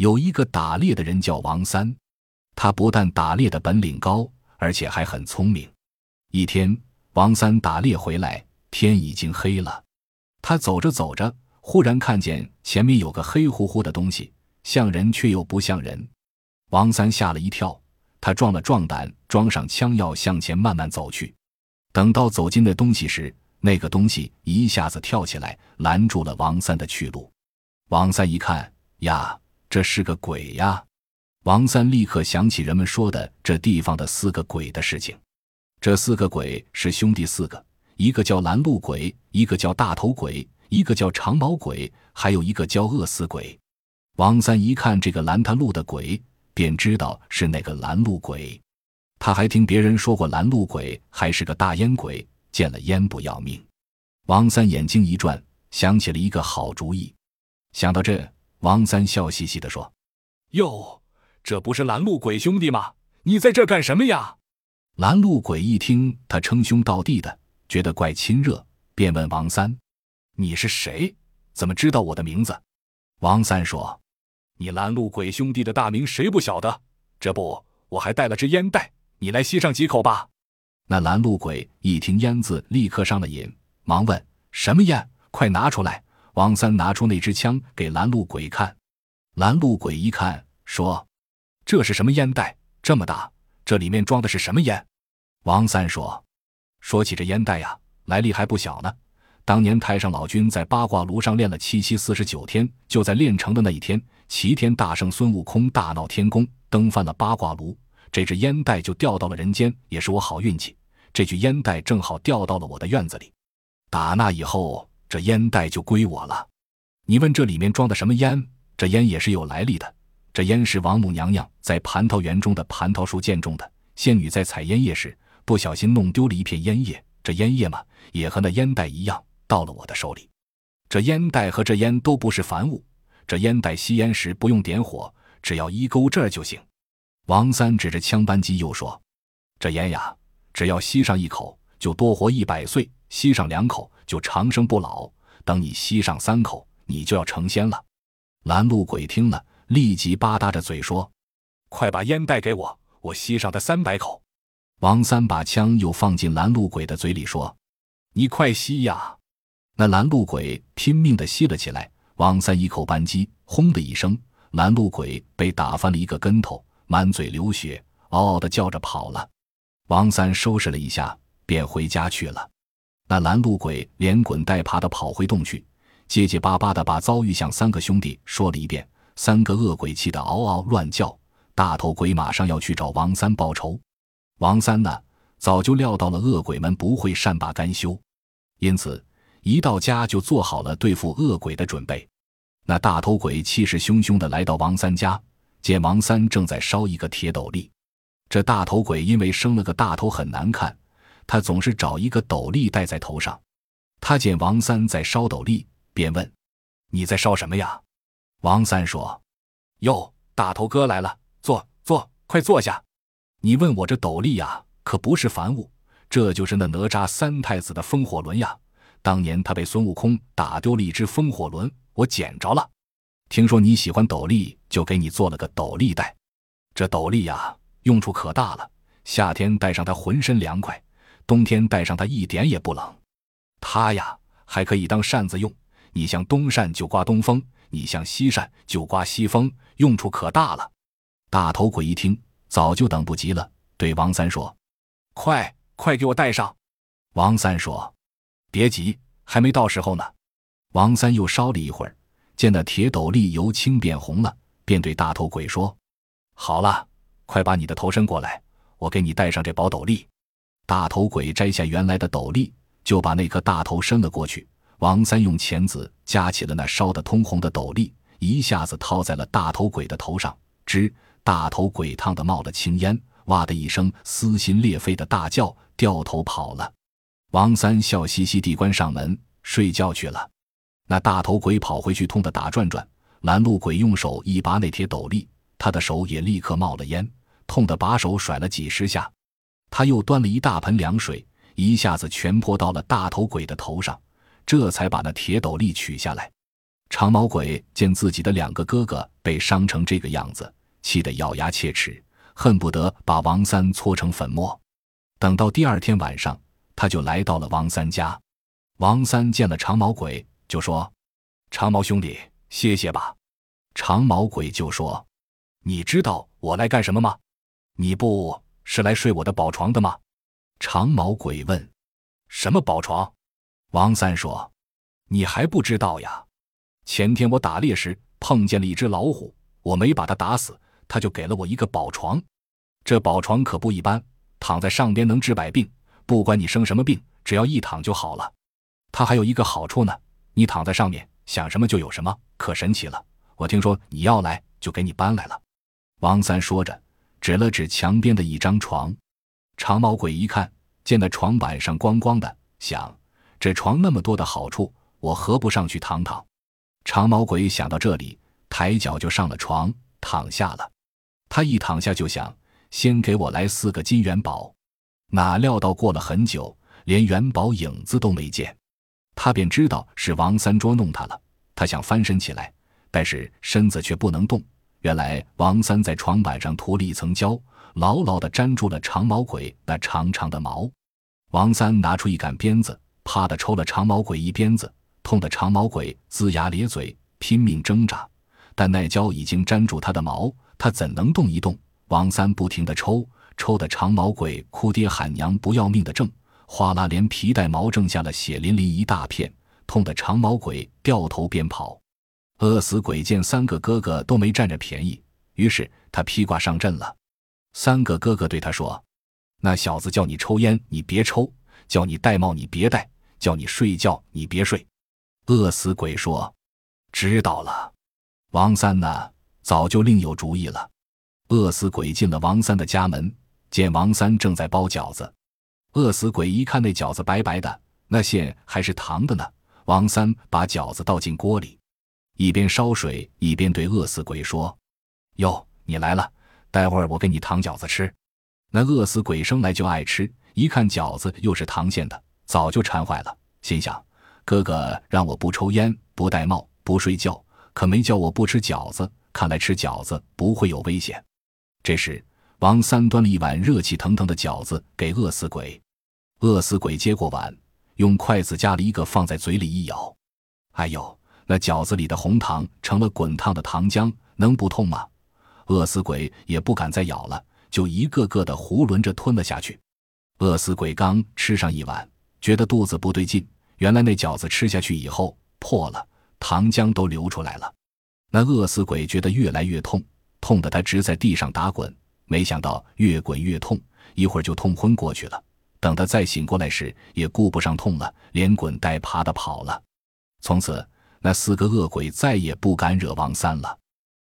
有一个打猎的人叫王三，他不但打猎的本领高，而且还很聪明。一天，王三打猎回来，天已经黑了。他走着走着，忽然看见前面有个黑乎乎的东西，像人却又不像人。王三吓了一跳，他壮了壮胆，装上枪药向前慢慢走去。等到走近那东西时，那个东西一下子跳起来，拦住了王三的去路。王三一看，呀，这是个鬼呀！王三立刻想起人们说的这地方的四个鬼的事情。这四个鬼是兄弟四个，一个叫拦路鬼，一个叫大头鬼，一个叫长毛鬼，还有一个叫饿死鬼。王三一看这个拦他路的鬼，便知道是那个拦路鬼。他还听别人说过，拦路鬼还是个大烟鬼，见了烟不要命。王三眼睛一转，想起了一个好主意。想到这，王三笑嘻嘻地说：“哟，这不是拦路鬼兄弟吗？你在这干什么呀？”拦路鬼一听他称兄道弟的，觉得怪亲热，便问王三：“你是谁？怎么知道我的名字？”王三说：“你拦路鬼兄弟的大名谁不晓得？这不，我还带了支烟袋，你来吸上几口吧。”那拦路鬼一听烟字，立刻上了瘾，忙问：“什么烟？快拿出来！”王三拿出那支枪给拦路鬼看，拦路鬼一看，说：“这是什么烟袋？这么大，这里面装的是什么烟？”王三说：“说起这烟袋呀，来历还不小呢。当年太上老君在八卦炉上练了七七四十九天，就在练成的那一天，齐天大圣孙悟空大闹天宫，蹬翻了八卦炉，这只烟袋就掉到了人间，也是我好运气。这具烟袋正好掉到了我的院子里，打那以后，这烟袋就归我了。你问这里面装的什么烟？这烟也是有来历的。这烟是王母娘娘在蟠桃园中的蟠桃树见种的，仙女在采烟叶时。”不小心弄丢了一片烟叶，这烟叶嘛，也和那烟袋一样，到了我的手里。这烟袋和这烟都不是凡物，这烟袋吸烟时不用点火，只要一勾这儿就行。王三指着枪扳机又说：“这烟呀，只要吸上一口，就多活一百岁；吸上两口，就长生不老。等你吸上三口，你就要成仙了。”拦路鬼听了，立即吧嗒着嘴说：“快把烟袋给我，我吸上它三百口。”王三把枪又放进拦路鬼的嘴里，说：“你快吸呀！”那拦路鬼拼命的吸了起来。王三一口扳机，轰的一声，拦路鬼被打翻了一个跟头，满嘴流血，嗷嗷的叫着跑了。王三收拾了一下，便回家去了。那拦路鬼连滚带爬的跑回洞去，结结巴巴的把遭遇向三个兄弟说了一遍。三个恶鬼气得嗷嗷乱叫。大头鬼马上要去找王三报仇。王三呢，早就料到了恶鬼们不会善罢甘休，因此一到家就做好了对付恶鬼的准备。那大头鬼气势汹汹地来到王三家，见王三正在烧一个铁斗笠。这大头鬼因为生了个大头很难看，他总是找一个斗笠戴在头上。他见王三在烧斗笠，便问：“你在烧什么呀？”王三说：“哟，大头哥来了，坐坐，快坐下。”你问我这斗笠呀，可不是凡物，这就是那哪吒三太子的风火轮呀。当年他被孙悟空打丢了一只风火轮，我捡着了。听说你喜欢斗笠，就给你做了个斗笠戴。这斗笠呀，用处可大了。夏天戴上它浑身凉快，冬天戴上它一点也不冷。它呀，还可以当扇子用。你向东扇就刮东风，你向西扇就刮西风，用处可大了。大头鬼一听。早就等不及了，对王三说：“快快给我戴上！”王三说：“别急，还没到时候呢。”王三又烧了一会儿，见那铁斗笠由青变红了，便对大头鬼说：“好了，快把你的头伸过来，我给你戴上这宝斗笠。”大头鬼摘下原来的斗笠，就把那颗大头伸了过去。王三用钳子夹起了那烧得通红的斗笠，一下子套在了大头鬼的头上，吱。大头鬼烫的冒了青烟，哇的一声撕心裂肺的大叫，掉头跑了。王三笑嘻嘻地关上门睡觉去了。那大头鬼跑回去，痛得打转转。拦路鬼用手一拔那铁斗笠，他的手也立刻冒了烟，痛得把手甩了几十下。他又端了一大盆凉水，一下子全泼到了大头鬼的头上，这才把那铁斗笠取下来。长毛鬼见自己的两个哥哥被伤成这个样子，气得咬牙切齿，恨不得把王三搓成粉末。等到第二天晚上，他就来到了王三家。王三见了长毛鬼，就说：“长毛兄弟，歇歇吧。”长毛鬼就说：“你知道我来干什么吗？你不是来睡我的宝床的吗？”长毛鬼问：“什么宝床？”王三说：“你还不知道呀？前天我打猎时碰见了一只老虎，我没把它打死，它就给了我一个宝床。这宝床可不一般，躺在上边能治百病，不管你生什么病，只要一躺就好了。它还有一个好处呢，你躺在上面，想什么就有什么，可神奇了。我听说你要来，就给你搬来了。”王三说着，指了指墙边的一张床。长毛鬼一看，见那床板上光光的，想。这床那么多的好处，我何不上去躺躺？长毛鬼想到这里，抬脚就上了床，躺下了。他一躺下就想，先给我来四个金元宝。哪料到过了很久，连元宝影子都没见，他便知道是王三捉弄他了。他想翻身起来，但是身子却不能动。原来王三在床板上涂了一层胶，牢牢地粘住了长毛鬼那长长的毛。王三拿出一杆鞭子。啪的抽了长毛鬼一鞭子，痛得长毛鬼龇牙咧嘴，拼命挣扎。但那胶已经粘住他的毛，他怎能动一动？王三不停的抽，抽的长毛鬼哭爹喊娘不要命的挣，哗啦连皮带毛挣下了血淋淋一大片，痛得长毛鬼掉头便跑。饿死鬼见三个哥哥都没占着便宜，于是他披挂上阵了。三个哥哥对他说：“那小子叫你抽烟，你别抽。”叫你戴帽，你别戴；叫你睡觉，你别睡。饿死鬼说：“知道了。”王三呢，早就另有主意了。饿死鬼进了王三的家门，见王三正在包饺子。饿死鬼一看那饺子白白的，那馅还是糖的呢。王三把饺子倒进锅里，一边烧水一边对饿死鬼说：“哟，你来了，待会儿我给你糖饺子吃。”那饿死鬼生来就爱吃。一看饺子又是糖馅的，早就馋坏了，心想：哥哥让我不抽烟、不戴帽、不睡觉，可没叫我不吃饺子。看来吃饺子不会有危险。这时，王三端了一碗热气腾腾的饺子给饿死鬼。饿死鬼接过碗，用筷子夹了一个放在嘴里一咬，哎呦，那饺子里的红糖成了滚烫的糖浆，能不痛吗？饿死鬼也不敢再咬了，就一个个的囫囵着吞了下去。饿死鬼刚吃上一碗，觉得肚子不对劲。原来那饺子吃下去以后破了，糖浆都流出来了。那饿死鬼觉得越来越痛，痛得他直在地上打滚。没想到越滚越痛，一会儿就痛昏过去了。等他再醒过来时，也顾不上痛了，连滚带爬的跑了。从此，那四个恶鬼再也不敢惹王三了。